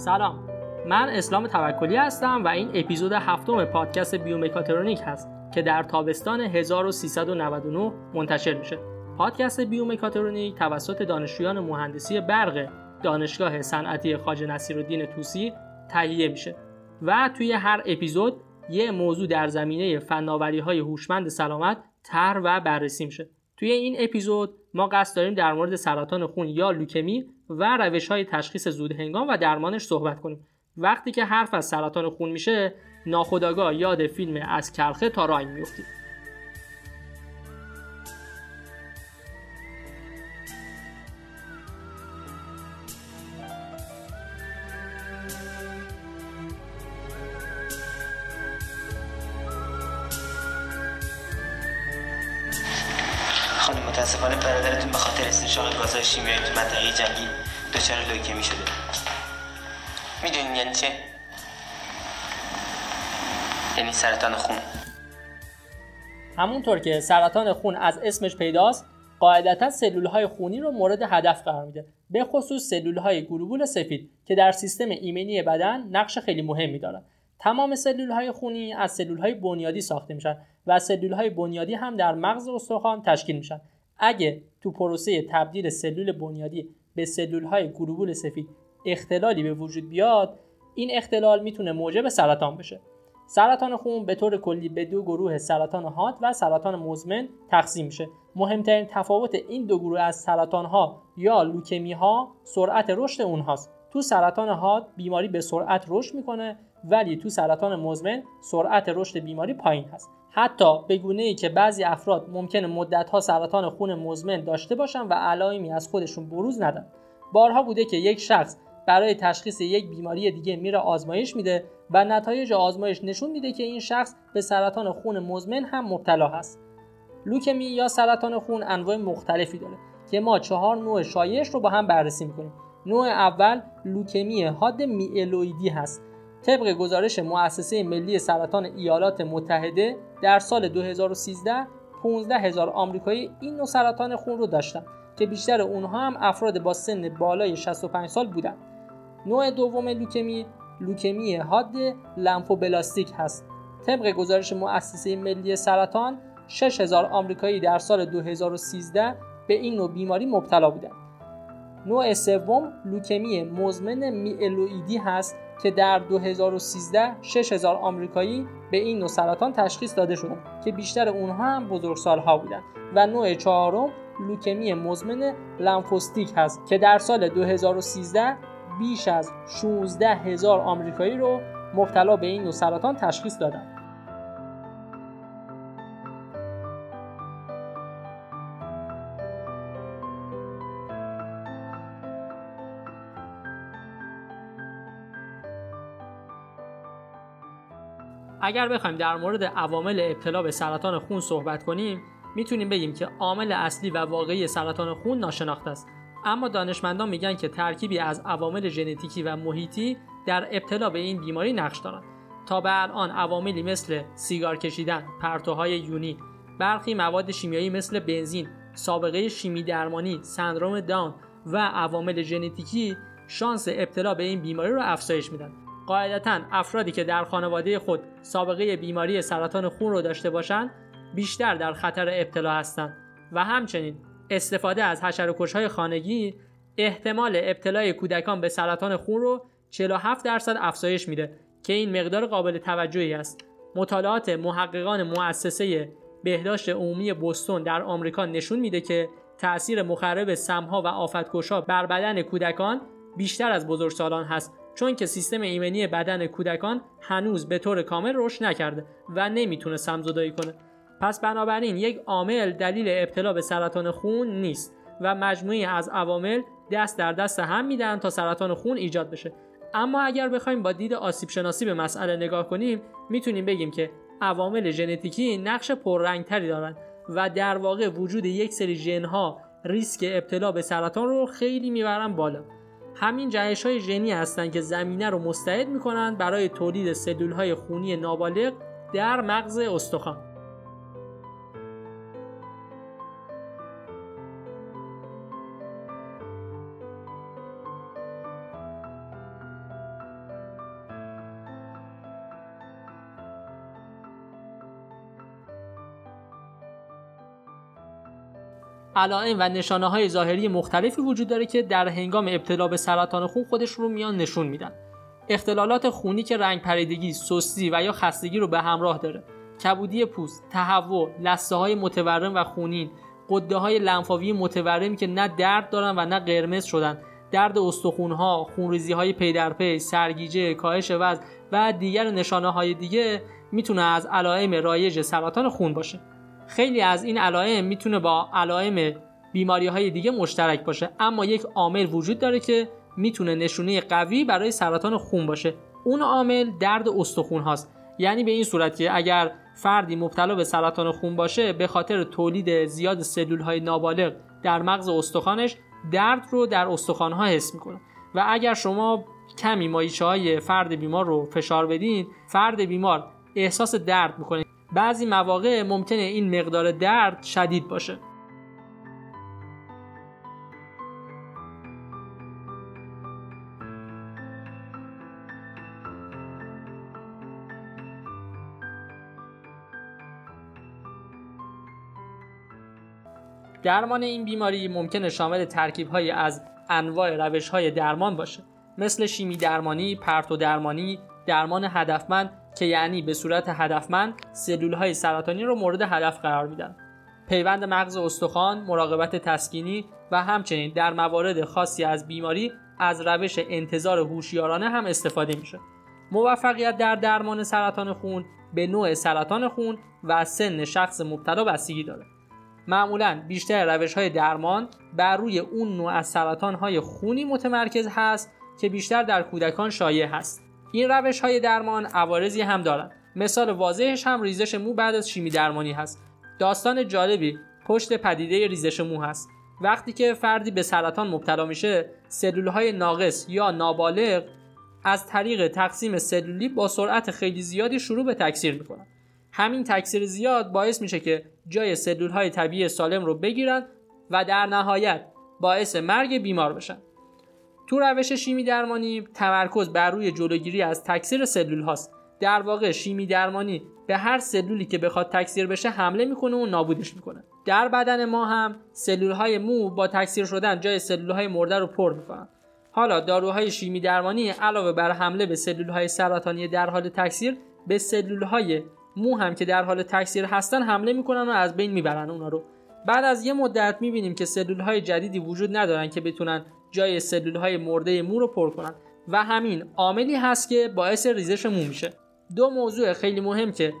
سلام. من اسلام توکلی هستم و این اپیزود هفتم پادکست بیومکاترونیک هست که در تابستان 1399 منتشر میشه. پادکست بیومکاترونیک توسط دانشجویان مهندسی برق دانشگاه صنعتی خواجه نصیرالدین توسی تهیه میشه و توی هر اپیزود یه موضوع در زمینه فناوری های هوشمند سلامت تر و بررسی میشه. توی این اپیزود ما قصد داریم در مورد سرطان خون یا لوکمی و روش های تشخیص زود هنگام و درمانش صحبت کنیم. وقتی که حرف از سرطان خون میشه ناخداگاه یاد فیلم از کرخه تا راین میفتید همونطور که سرطان خون از اسمش پیداست قاعدتا سلول های خونی رو مورد هدف قرار میده. به خصوص سلول های گلوبول سفید که در سیستم ایمنی بدن نقش خیلی مهمی دارن. تمام سلول های خونی از سلول های بنیادی ساخته میشن و سلول های بنیادی هم در مغز استخوان تشکیل میشن. اگه تو پروسه تبدیل سلول بنیادی به سلول های گلوبول سفید اختلالی به وجود بیاد این اختلال می‌تونه موجب سرطان بشه. سرطان خون به طور کلی به دو گروه سرطان حاد و سرطان مزمن تقسیم میشه. مهمترین تفاوت این دو گروه از سرطان ها یا لوکمی ها سرعت رشد اونهاست. تو سرطان حاد بیماری به سرعت رشد می‌کنه ولی تو سرطان مزمن سرعت رشد بیماری پایین هست. حتی به گونه ای که بعضی افراد ممکنه مدتها سرطان خون مزمن داشته باشن و علائمی از خودشون بروز ندن. بارها بوده که یک شخص برای تشخیص یک بیماری دیگه میره آزمایش میده و نتایج آزمایش نشون میده که این شخص به سرطان خون مزمن هم مبتلا هست. لوکمی یا سرطان خون انواع مختلفی داره که ما چهار نوع شایعش رو با هم بررسی می‌کنیم. نوع اول لوکمی حاد میلویدی هست. طبق گزارش مؤسسه ملی سرطان ایالات متحده در سال 2013 15 هزار آمریکایی این نوع سرطان خون رو داشتن که بیشتر اونها هم افراد با سن بالای 65 سال بودن. نوع دوم لوکمی لوکمی حاد لمفوبلاستیک هست طبق گزارش مؤسسه ملی سرطان 6000 آمریکایی در سال 2013 به این نوع بیماری مبتلا بودند. نوع سوم لوکمی مزمن میلویدی هست که در 2013 6000 آمریکایی به این نوع سرطان تشخیص داده شد که بیشتر اونها هم بزرگسالها بودند و نوع چهارم لوکمی مزمن لمفوستیک هست که در سال 2013 بیش از 16 هزار آمریکایی رو مبتلا به این نوع سرطان تشخیص دادن. اگر بخوایم در مورد عوامل ابتلا به سرطان خون صحبت کنیم می‌تونیم بگیم که عامل اصلی و واقعی سرطان خون ناشناخته است اما دانشمندان میگن که ترکیبی از عوامل ژنتیکی و محیطی در ابتلا به این بیماری نقش دارند تا به الان عواملی مثل سیگار کشیدن، پرتوهای یونی، برخی مواد شیمیایی مثل بنزین، سابقه شیمی درمانی، سندروم داون و عوامل ژنتیکی شانس ابتلا به این بیماری را افزایش میدن. قاعدتا افرادی که در خانواده خود سابقه بیماری سرطان خون رو داشته باشند بیشتر در خطر ابتلا هستند و همچنین استفاده از های خانگی احتمال ابتلای کودکان به سرطان خون رو 47 درصد افزایش میده که این مقدار قابل توجهی است. مطالعات محققان مؤسسه بهداشت عمومی بوستون در آمریکا نشون میده که تأثیر مخرب سمها و آفتکشها بر بدن کودکان بیشتر از بزرگسالان هست چون که سیستم ایمنی بدن کودکان هنوز به طور کامل رشد نکرده و نمی‌تونه سمزدایی کنه پس بنابراین یک عامل دلیل ابتلا به سرطان خون نیست و مجموعی از عوامل دست در دست هم میدن تا سرطان خون ایجاد بشه. اما اگر بخوایم با دید آسیب شناسی به مسئله نگاه کنیم می‌تونیم بگیم که عوامل ژنتیکی نقش پررنگتری دارند و در واقع وجود یک سری ژنها ریسک ابتلا به سرطان رو خیلی می‌برن بالا. همین جهش های ژنی هستند که زمینه رو مستعد می‌کنند برای تولید سلول های خونی نابالغ در مغز استخوان. علائم و نشانه های ظاهری مختلفی وجود داره که در هنگام ابتلا به سرطان خون خودش رو میان نشون میدن. اختلالات خونی که رنگ پریدگی، سستی و یا خستگی رو به همراه داره. کبودی پوست، تهوع، لسه های متورم و خونین، قده های لنفاوی متورمی که نه درد دارن و نه قرمز شدن. درد استخونها، خونریزی های پی در پی، سرگیجه، کاهش وزن و دیگر نشانه های دیگه می‌تونه از علائم رایج سرطان خون باشه. خیلی از این علائم می‌تونه با علائم بیماری های دیگه مشترک باشه اما یک عامل وجود داره که می‌تونه نشونه قوی برای سرطان خون باشه. اون عامل درد استخون هاست. یعنی به این صورت که اگر فردی مبتلا به سرطان خون باشه به خاطر تولید زیاد سلول های نابالغ در مغز استخوانش درد رو در استخوان ها حس می‌کنه. و اگر شما کمی مایچه های فرد بیمار رو فشار بدین فرد بیمار احساس درد می‌کنه. بعضی مواقع ممکنه این مقدار درد شدید باشه. درمان این بیماری ممکنه شامل ترکیب های از انواع روش های درمان باشه. مثل شیمی درمانی، پرتو درمانی، درمان هدفمند که یعنی به صورت هدفمند سلول های سرطانی رو مورد هدف قرار میدن پیوند مغز استخوان، مراقبت تسکینی و همچنین در موارد خاصی از بیماری از روش انتظار هوشیارانه هم استفاده میشه. موفقیت در درمان سرطان خون به نوع سرطان خون و سن شخص مبتلا بستگی داره. معمولا بیشتر روش های درمان بر روی اون نوع از سرطان های خونی متمرکز هست که بیشتر در کودکان شایع هست. این روش های درمان عوارضی هم دارند. مثال واضحش هم ریزش مو بعد از شیمی درمانی هست. داستان جالبی پشت پدیده ریزش مو هست. وقتی که فردی به سرطان مبتلا میشه، سلول های ناقص یا نابالغ از طریق تقسیم سلولی با سرعت خیلی زیادی شروع به تکثیر می‌کنن. همین تکثیر زیاد باعث میشه که جای سلول های طبیعی سالم رو بگیرن و در نهایت باعث مرگ بیمار بشن. تو روش شیمی درمانی تمرکز بر روی جلوگیری از تکثیر سلول هاست. در واقع شیمی درمانی به هر سلولی که بخواد تکثیر بشه حمله می‌کنه و نابودش می‌کنه. در بدن ما هم سلول های مو با تکثیر شدن جای سلول های مرده رو پر می‌کنن. حالا داروهای شیمی درمانی علاوه بر حمله به سلول های سرطانی در حال تکثیر به سلول های مو هم که در حال تکثیر هستن حمله می‌کنن و از بین می‌برن اونا رو بعد از یه مدت می‌بینیم که سلول های جدیدی وجود ندارن که بتونن جای سلول های مرده مو رو پر کنن. و همین عاملی هست که باعث ریزش مو میشه. دو موضوع خیلی مهم که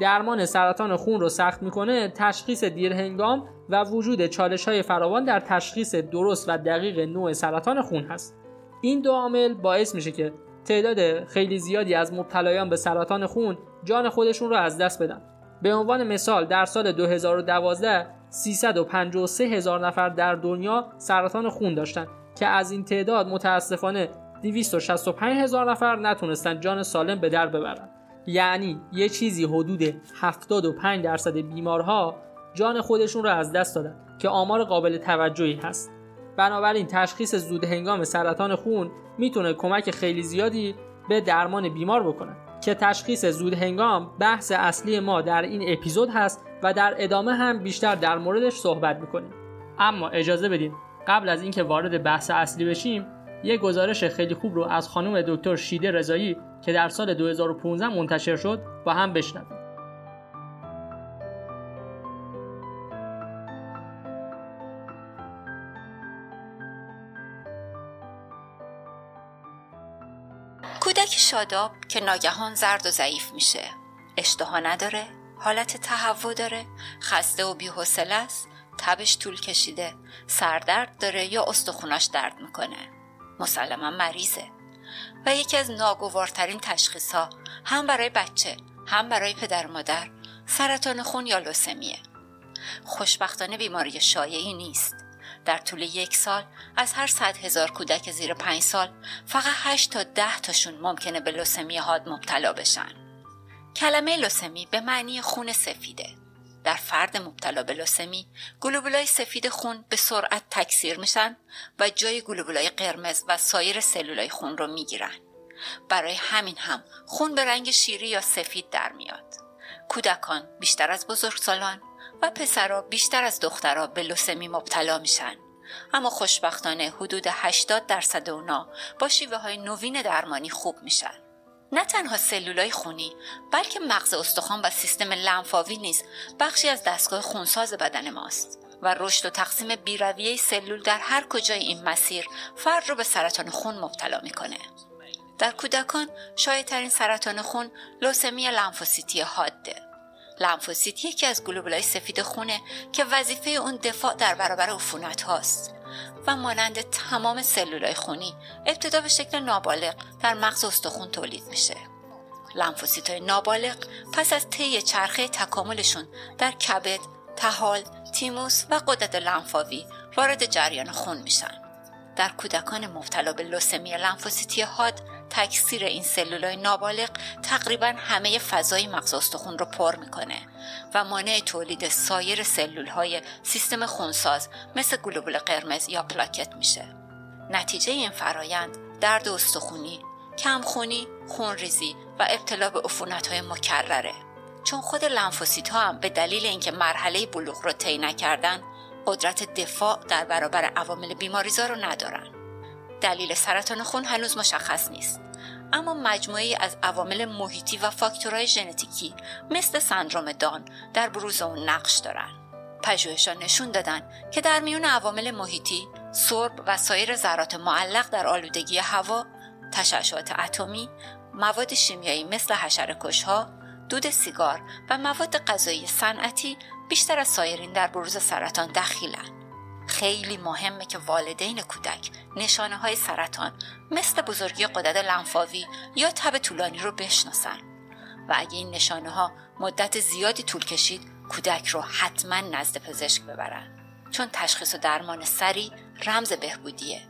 درمان سرطان خون رو سخت می‌کنه تشخیص دیرهنگام و وجود چالش های فراوان در تشخیص درست و دقیق نوع سرطان خون هست. این دو عامل باعث میشه که تعداد خیلی زیادی از مبتلایان به سرطان خون جان خودشون رو از دست بدن. به عنوان مثال در سال 2012 353 هزار نفر در دنیا سرطان خون داشتن. که از این تعداد متاسفانه 265 هزار نفر نتونستن جان سالم به در ببرن. یعنی یه چیزی حدود 75 درصد بیمارها جان خودشون رو از دست دادن که آمار قابل توجهی هست. بنابراین تشخیص زود هنگام سرطان خون می‌تونه کمک خیلی زیادی به درمان بیمار بکنه. که تشخیص زود هنگام بحث اصلی ما در این اپیزود هست و در ادامه هم بیشتر در موردش صحبت می‌کنیم. اما اجازه بدیم قبل از اینکه وارد بحث اصلی بشیم یه گزارش خیلی خوب رو از خانم دکتر شیده رضایی که در سال 2015 منتشر شد با هم بشنویم. کودک شاداب که ناگهان زرد و ضعیف میشه. اشتها نداره حالت تهوع داره خسته و بیحوصله است تبش طول کشیده. سردرد داره یا استخوناش درد می‌کنه. مسلما مریضه. و یکی از ناگوارترین تشخیص ها هم برای بچه هم برای پدر مادر سرطان خون یا لوسمیه. خوشبختانه بیماری شایعی نیست. در طول یک سال از هر صد هزار کودک زیر پنج سال فقط هشت تا ده تاشون ممکنه به لوسمی حاد مبتلا بشن. کلمه لوسمی به معنی خون سفیده. در فرد مبتلا به لوسمی گلوبولای سفید خون به سرعت تکثیر میشن و جای گلوبولای قرمز و سایر سلولای خون رو می‌گیرن. برای همین هم خون به رنگ شیری یا سفید در میاد. کودکان بیشتر از بزرگسالان و پسرها بیشتر از دخترها به لوسمی مبتلا میشن اما خوشبختانه حدود 80 درصد اونا با شیوه های نوین درمانی خوب میشن نه تنها سلولای خونی بلکه مغز استخوان و سیستم لنفاوی نیز بخشی از دستگاه خونساز بدن ماست و رشد و تقسیم بیرویه سلول در هر کجای این مسیر فرد رو به سرطان خون مبتلا می‌کنه. در کودکان شایدترین سرطان خون لوسمی لنفوسیتی حاده. لنفوسیت یکی از گلوبولای سفید خونه که وظیفه اون دفاع در برابر عفونت هاست. و مانند تمام سلولای خونی ابتدا به شکل نابالغ در مغز استخون تولید میشه. لنفوسیت های نابالغ پس از طی چرخه تکاملشون در کبد، طحال، تیموس و غدد لنفاوی وارد جریان خون میشن. در کودکان مبتلا به لوسمی لنفوسیتی حاد تکثیر این سلولای نابالغ تقریبا همه فضای مغز استخون رو پر می‌کنه و مانع تولید سایر سلول های سیستم خونساز مثل گلوبول قرمز یا پلاکت میشه. نتیجه این فرایند درد استخونی کمخونی خونریزی و ابتلا به عفونت های مکرره. چون خود لنفوسیت ها هم به دلیل اینکه مرحله بلوغ رو طی نکردن قدرت دفاع در برابر عوامل بیماریزا رو ندارن. دلیل سرطان خون هنوز مشخص نیست. اما مجموعی از عوامل محیطی و فاکتورهای ژنتیکی مثل سندروم دان در بروز اون نقش دارن. پژوهشان نشون دادن که در میون عوامل محیطی سرب و سایر ذرات معلق در آلودگی هوا تشعشعات اتمی مواد شیمیایی مثل حشره‌کشها دود سیگار و مواد غذایی صنعتی بیشتر از سایرین در بروز سرطان دخیلن. خیلی مهمه که والدین کودک نشانه های سرطان مثل بزرگی قدرت لنفاوی یا تب طولانی رو بشناسن. و اگه این نشانه ها مدت زیادی طول کشید کودک رو حتما نزد پزشک ببرن. چون تشخیص و درمان سریع رمز بهبودیه.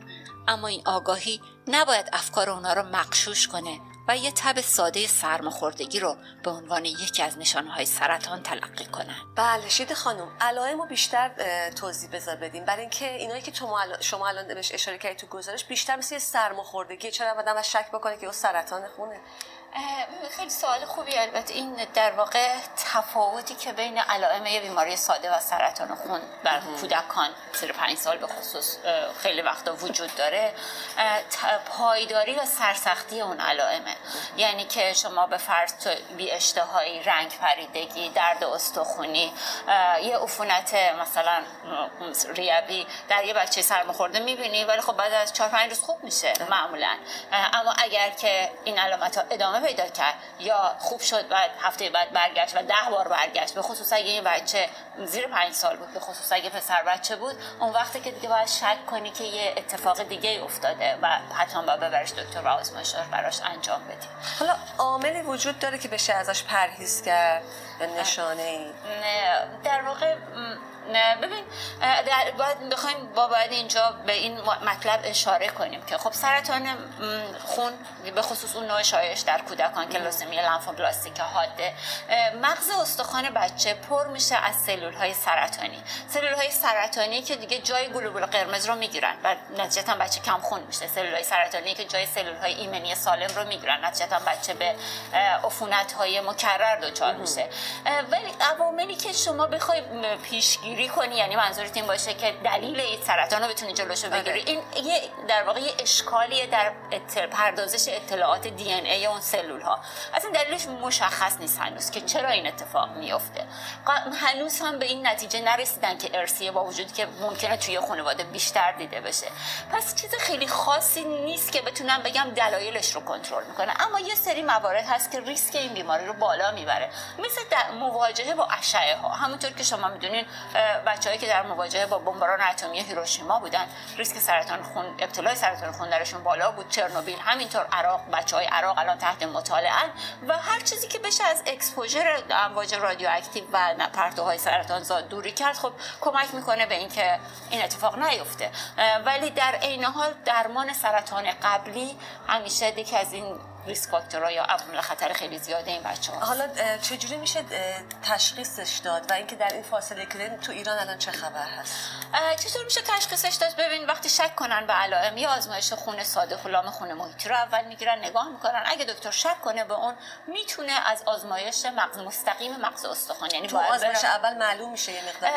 اما این آگاهی نباید افکار اونا رو مقشوش کنه و یه تب ساده سرماخوردگی رو به عنوان یکی از نشانهای سرطان تلقی کنن. بله شید خانم علائم رو بیشتر توضیح بذار بدیم. برای اینکه اینایی که شما الان بهش اشاره کردید تو گزارش بیشتر مثل سرماخوردگی چرا آدم شک بکنه که اون سرطان خونه؟ خیلی سوال خوبی البته این در واقع تفاوتی که بین علائم بیماری ساده و سرطان خون در کودکان زیر پنج سال به خصوص خیلی وقتا وجود داره پایداری و سرسختی اون علائمه. یعنی که شما به فرض بی اشتهایی رنگ پریدگی درد استخونی یه عفونت مثلا ریوی در یه بچه سرماخورده می‌بینی ولی خب بعد از چهار پنج روز خوب میشه معمولا. اما اگر که این علامت ها ادامه پیدا کرد. یا خوب شد بعد هفته بعد برگشت و ده بار برگشت. به خصوص اگه این بچه زیر پنج سال بود به خصوص اگه پسر بچه بود اون وقتی که دیگه باید شک کنی که یه اتفاق دیگه افتاده و حتما باید ببرش دکتر و آزمایش براش انجام بدی. حالا عاملی وجود داره که بشه ازش پرهیز کرد به نشانه ای در واقع نه ببین باید بخوایم با باید اینجا به این مطلب اشاره کنیم که خب سرطان خون به خصوص اون نوع شایش در کودکان که لوسمی لنفوبلاستیک حاده مغز استخوان بچه پر میشه از سلول های سرطانی. سلول های سرطانی که دیگه جای گلوبول قرمز رو می‌گیرن و نتیجتا بچه کم خون میشه. سلول های سرطانی که جای سلول های ایمنی سالم رو می‌گیرن نتیجتا بچه به عفونت های مکرر دچار میشه. ولی عواملی که شما بخوای پیشگیری پیگیری کنی یعنی منظورت این باشه که دلیل این سرطان رو بتونی جلوشو بگیری. این یه در واقع یه اشکالیه در پردازش اطلاعات دی ان ای اون سلول ها اصلا دلیلش مشخص نیست هنوز که چرا این اتفاق میفته هنوز هم به این نتیجه نرسیدن که ارسیه با وجودی که ممکنه توی خانواده بیشتر دیده بشه. پس چیز خیلی خاصی نیست که بتونم بگم دلایلش رو کنترل می‌کنه. اما یه سری موارد هست که ریسک این بیماری رو بالا می‌بره. مثل مواجهه با اشعه ها همونطور که شما می‌دونین بچه‌ای که در مواجهه با بمباران اتمی هیروشیما بودن. ریسک سرطان خون ابتلای سرطان خون درشون بالا بود. چرنوبیل همینطور عراق بچهای عراق الان تحت مطالعه و هر چیزی که بشه از exposure امواج رادیواکتیو و پرتوهای سرطان زاد دوری کرد خب کمک می‌کنه به اینکه این اتفاق نیفته. ولی در عین حال درمان سرطان قبلی همیشه یکی از این ریسک فاکتورها یا عوامل خطر خیلی زیاده این بچه ها حالا چجوری میشه تشخیصش داد و اینکه در این فاصله که تو ایران الان چه خبر هست؟ چطور میشه تشخیصش داد؟ ببین وقتی شک کنن به علائم یا آزمایش خون ساده فلام خون محیطی رو اول می‌گیرن نگاه می‌کنن. اگه دکتر شک کنه به اون می‌تونه از آزمایش مغز مستقیم مغز استخوان. یعنی تو آزمایش اول معلوم میشه یه مقدار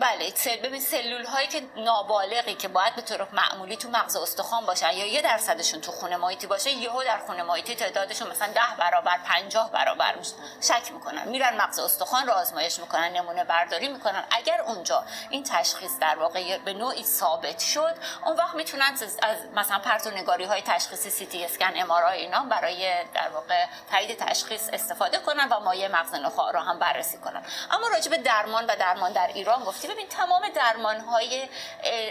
بله سل ببین سلول هایی که نابالغی که باید به طور معمولی تو مغز استخوان باشن یا یه درصدشون تو خون محیطی باشه یهو در خون محیطی تعدادشون مثلا 10 برابر 50 برابر میشه شک می‌کنن. میرن مغز استخوان رو آزمایش می‌کنن نمونه برداری می‌کنن. اگر اونجا این تشخیص در واقع به نوعی ثابت شد اون وقت می‌تونن از مثلا پرتونگاری های تشخیصی سی تی اسکن ام اینا برای در واقع تایید تشخیص استفاده کنن و مایع مغز نخاع رو هم بررسی کنن. اما راجع به درمان و درمان در ایران گفتی ببین تمام درمان های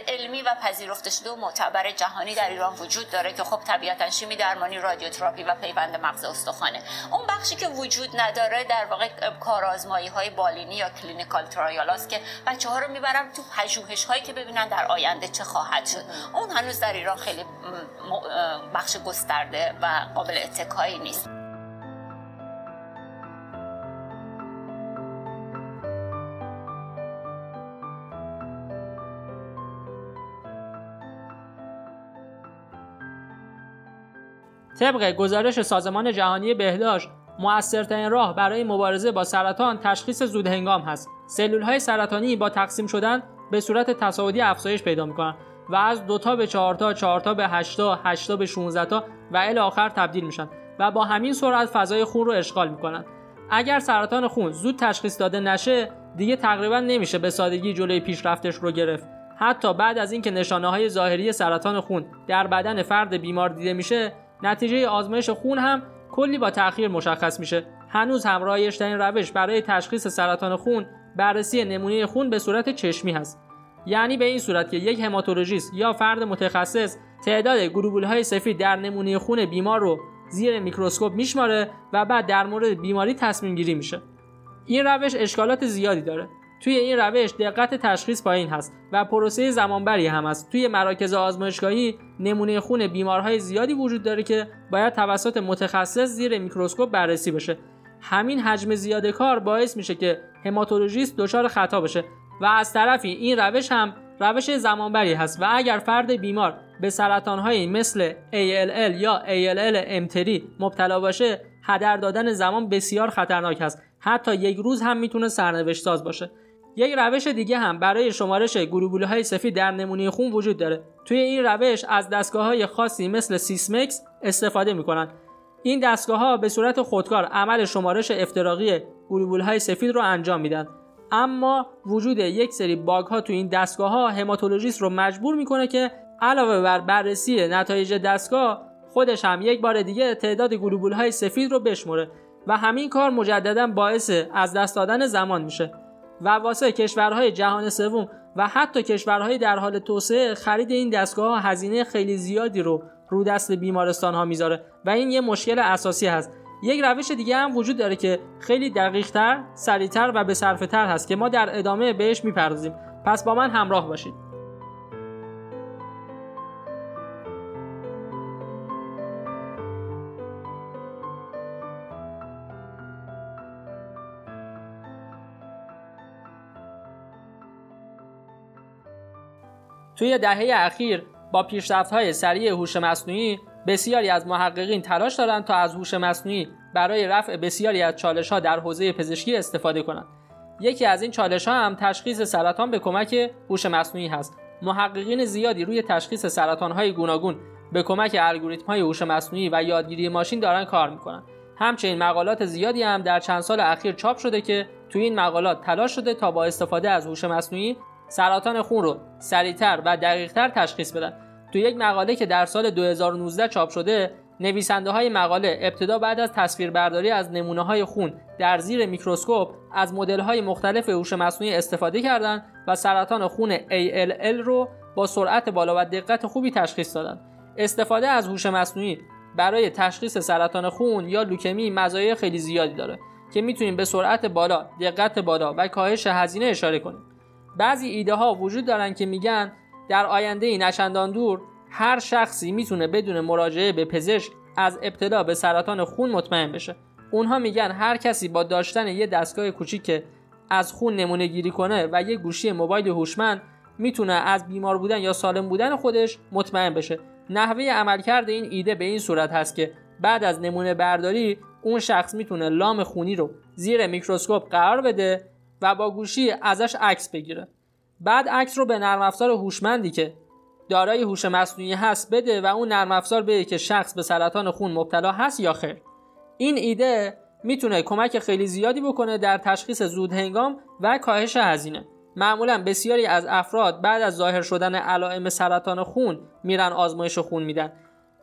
علمی و پذیرفته شده و معتبر جهانی در ایران وجود داره که خب طبیعتا شیمی درمانی رادیوتراپی و پیوند مغز استخوانه. اون بخشی که وجود نداره در واقع کارآزمایی های بالینی یا clinical trial که بچه ها رو می‌برن تو پژوهش هایی که ببینن در آینده چه خواهد شد. اون هنوز در ایران خیلی بخش گسترده و قابل اتکایی نیست. طبق گزارش سازمان جهانی بهداشت موثرترین راه برای مبارزه با سرطان تشخیص زود هنگام هست. سلول های سرطانی با تقسیم شدن به صورت تصاعدی افزایش پیدا می‌کنن و از دو تا به 4 تا 4 تا به 8 تا 8 تا به 16 تا و الی آخر تبدیل میشن و با همین سرعت فضای خون رو اشغال می‌کنن اگر سرطان خون زود تشخیص داده نشه دیگه تقریبا نمیشه به سادگی جلوی پیشرفتش رو گرفت حتی بعد از اینکه نشانه های ظاهری سرطان خون در بدن فرد بیمار دیده میشه نتیجه آزمایش خون هم کلی با تأخیر مشخص میشه. هنوز هم رایجترین روش برای تشخیص سرطان خون بررسی نمونه خون به صورت چشمی هست. یعنی به این صورت که یک هماتولوژیست یا فرد متخصص تعداد گلوبول های سفید در نمونه خون بیمار رو زیر میکروسکوپ میشماره و بعد در مورد بیماری تصمیم گیری میشه. این روش اشکالات زیادی داره. توی این روش دقت تشخیص پایین هست و پروسه زمانبری هم است توی مراکز آزمایشگاهی نمونه خون بیمارهای زیادی وجود داره که باید توسط متخصص زیر میکروسکوپ بررسی بشه. همین حجم زیاد کار باعث میشه که هماتولوژیست دچار خطا بشه و از طرفی این روش هم روش زمانبری هست و اگر فرد بیمار به سرطانهایی مثل ALL یا ALL امتری مبتلا باشه هدر دادن زمان بسیار خطرناک است حتی یک روز هم می‌تونه سرنوشت ساز باشه. یک روش دیگه هم برای شمارش گلوبول های سفید در نمونه خون وجود داره. توی این روش از دستگاه های خاصی مثل سیسمکس استفاده می‌کنن. این دستگاه ها به صورت خودکار عمل شمارش افتراقی گلوبول های سفید رو انجام میدن. اما وجود یک سری باگ ها تو این دستگاه ها هماتولوژیست رو مجبور می‌کنه که علاوه بر بررسی نتایج دستگاه خودش هم یک بار دیگه تعداد گلوبول های سفید رو بشمره و همین کار مجددا باعث از دست دادن زمان میشه. و واسه کشورهای جهان سوم و حتی کشورهای در حال توسعه خرید این دستگاه ها هزینه خیلی زیادی رو رو دست بیمارستان ها می‌ذاره و این یه مشکل اساسی هست. یک روش دیگه هم وجود داره که خیلی دقیقتر، سریعتر و به تر هست که ما در ادامه بهش می‌پردازیم. پس با من همراه باشید. توی دهه اخیر با های سریع هوش مصنوعی بسیاری از محققین تلاش دارند تا از هوش مصنوعی برای رفع بسیاری از چالش ها در حوزه پزشکی استفاده کنند. یکی از این چالش ها هم تشخیص سرطان به کمک هوش مصنوعی هست. محققین زیادی روی تشخیص سرطان های گوناگون به کمک الگوریتم های هوش مصنوعی و یادگیری ماشین دارن کار می‌کنن. همچنین مقالات زیادی هم در چند سال اخیر چاپ شده که توی این مقالات تلاش شده تا با استفاده از هوش مصنوعی سرطان خون رو سریعتر و دقیقتر تشخیص بدن تو یک مقاله که در سال 2019 چاپ شده نویسنده های مقاله ابتدا بعد از تصویربرداری از نمونه های خون در زیر میکروسکوپ از مدل های مختلف هوش مصنوعی استفاده کردند و سرطان خون ALL رو با سرعت بالا و دقت خوبی تشخیص دادند. استفاده از هوش مصنوعی برای تشخیص سرطان خون یا لوکمی مزایای خیلی زیادی داره که می‌تونیم به سرعت بالا، دقت بالا و کاهش هزینه اشاره کنیم. بعضی ایده ها وجود دارن که میگن در آینده ای نشندان دور هر شخصی می‌تونه بدون مراجعه به پزشک از ابتدا به سرطان خون مطمئن بشه. اونها میگن هر کسی با داشتن یه دستگاه کوچیک از خون نمونه گیری کنه و یه گوشی موبایل هوشمند می‌تونه از بیمار بودن یا سالم بودن خودش مطمئن بشه. نحوه عملکرد این ایده به این صورت هست که بعد از نمونه برداری اون شخص می‌تونه لام خونی رو زیر میکروسکوپ قرار بده و با گوشی ازش عکس بگیره. بعد عکس رو به نرم افزار هوشمندی که دارای هوش مصنوعی هست بده و اون نرم افزار بگه که شخص به سرطان خون مبتلا هست یا خیر. این ایده می‌تونه کمک خیلی زیادی بکنه در تشخیص زود هنگام و کاهش هزینه. معمولا بسیاری از افراد بعد از ظاهر شدن علائم سرطان خون میرن آزمایش خون میدن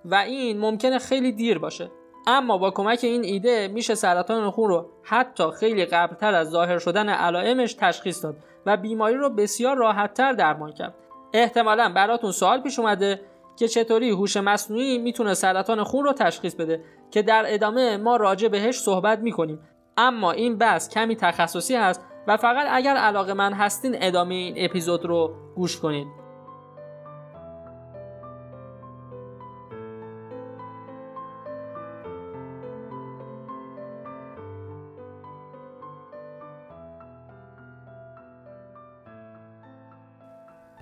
و این ممکنه خیلی دیر باشه. اما با کمک این ایده میشه سرطان خون رو حتی خیلی قبلتر از ظاهر شدن علائمش تشخیص داد و بیماری رو بسیار راحتتر درمان کرد. احتمالا براتون سوال پیش اومده که چطوری هوش مصنوعی می‌تونه سرطان خون رو تشخیص بده که در ادامه ما راجع بهش صحبت می‌کنیم. اما این بحث کمی تخصصی هست و فقط اگر علاقه من هستین ادامه این اپیزود رو گوش کنید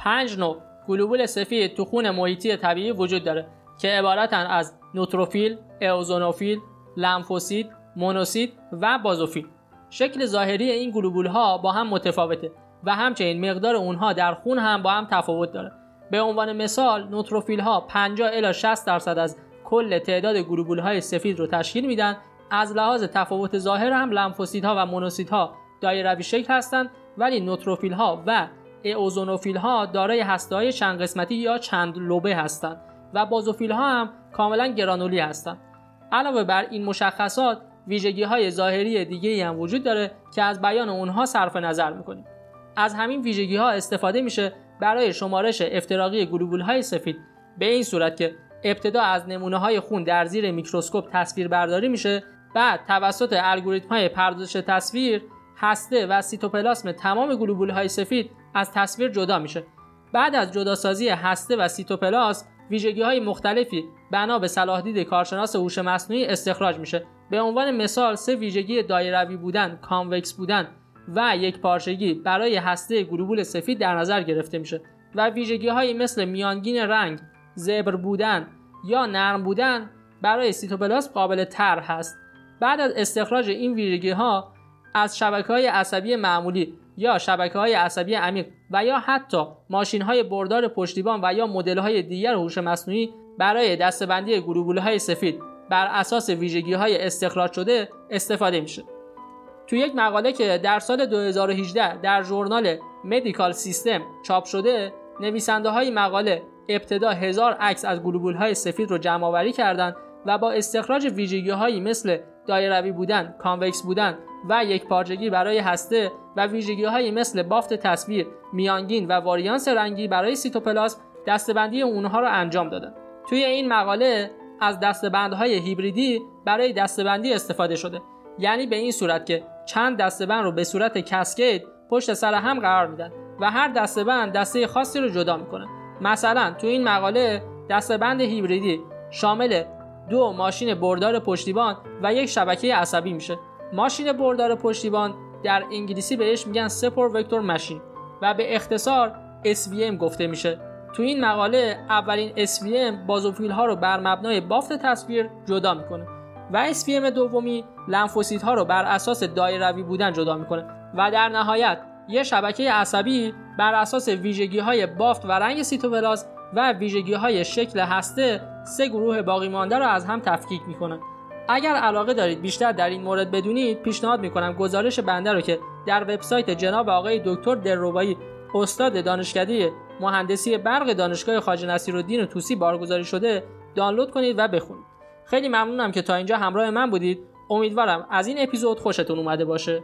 پنج نوع گلوبول سفید تو خون محیطی طبیعی وجود داره که عبارتن از نوتروفیل، اوزونوفیل، لمفوسید، مونوسید و بازوفیل. شکل ظاهری این گلوبول ها با هم متفاوته و همچنین مقدار اونها در خون هم با هم تفاوت داره. به عنوان مثال نوتروفیل ها 50 الی 60 درصد از کل تعداد گلوبول های سفید رو تشکیل میدن از لحاظ تفاوت ظاهر هم لمفوسیدها و مونوسیدها دایروی شکل هستند ولی نوتروفیل ها و اوزونوفیل ها دارای هسته های چند قسمتی یا چند لوبه هستند و بازوفیل ها هم کاملا گرانولی هستند. علاوه بر این مشخصات ویژگی های ظاهری دیگه هم وجود داره که از بیان اونها صرف نظر می‌کنیم. از همین ویژگی ها استفاده میشه برای شمارش افتراقی گلوبول های سفید. به این صورت که ابتدا از نمونه های خون در زیر میکروسکوپ تصویر برداری میشه بعد توسط الگوریتم های پردازش تصویر هسته و سیتوپلاسم تمام گلوبول های سفید از تصویر جدا میشه. بعد از جداسازی هسته و سیتوپلاسم ویژگی های مختلفی بنا به صلاحدید کارشناس هوش مصنوعی استخراج میشه. به عنوان مثال سه ویژگی دایروی بودن convex بودن و یکپارچگی برای هسته گلوبول سفید در نظر گرفته میشه و ویژگی های مثل میانگین رنگ زبر بودن یا نرم بودن برای سیتوپلاسم قابل طرح هست. بعد از استخراج این ویژگی ها از شبکه های عصبی معمولی یا شبکه های عصبی عمیق و یا حتی ماشین های بردار پشتیبان و یا مدل های دیگر هوش مصنوعی برای دسته‌بندی گلوبول های سفید بر اساس ویژگی های استخراج شده استفاده میشه. تو یک مقاله که در سال 2018 در Journal Medical System چاپ شده نویسنده های مقاله ابتدا هزار عکس از گلوبول های سفید رو جمع آوری کردند و با استخراج ویژگی هایی مثل دایروی بودن، کانوکس بودن و یک پارچگی برای هسته و ویژگی هایی مثل بافت تصویر، میانگین و واریانس رنگی برای سیتوپلاسم دستبندی اونها را انجام دادن. توی این مقاله از دستبندهای هیبریدی برای دستبندی استفاده شده. یعنی به این صورت که چند دستبند رو به صورت کسکید پشت سر هم قرار میدن و هر دستبند دسته خاصی رو جدا می‌کنه. مثلا تو این مقاله دستبند هیبریدی شامل دو ماشین بردار پشتیبان و یک شبکه عصبی میشه. ماشین بردار پشتیبان در انگلیسی بهش میگن سپور وکتور ماشین و به اختصار SVM گفته میشه. تو این مقاله اولین SVM بازوفیل ها رو بر مبنای بافت تصویر جدا می‌کنه و SVM دومی لنفوسیت ها رو بر اساس دایروی بودن جدا می‌کنه و در نهایت یه شبکه عصبی بر اساس ویژگی های بافت و رنگ سیتوپلاز و ویژگی های شکل هسته سه گروه باقی مانده را از هم تفکیک می‌کنن اگر علاقه دارید بیشتر در این مورد بدونید پیشنهاد می‌کنم گزارش بنده رو که در وبسایت جناب آقای دکتر دروبایی استاد دانشکده مهندسی برق دانشگاه خواجه نصیرالدین توسی بارگذاری شده دانلود کنید و بخونید. خیلی ممنونم که تا اینجا همراه من بودید. امیدوارم از این اپیزود خوشتون اومده باشه.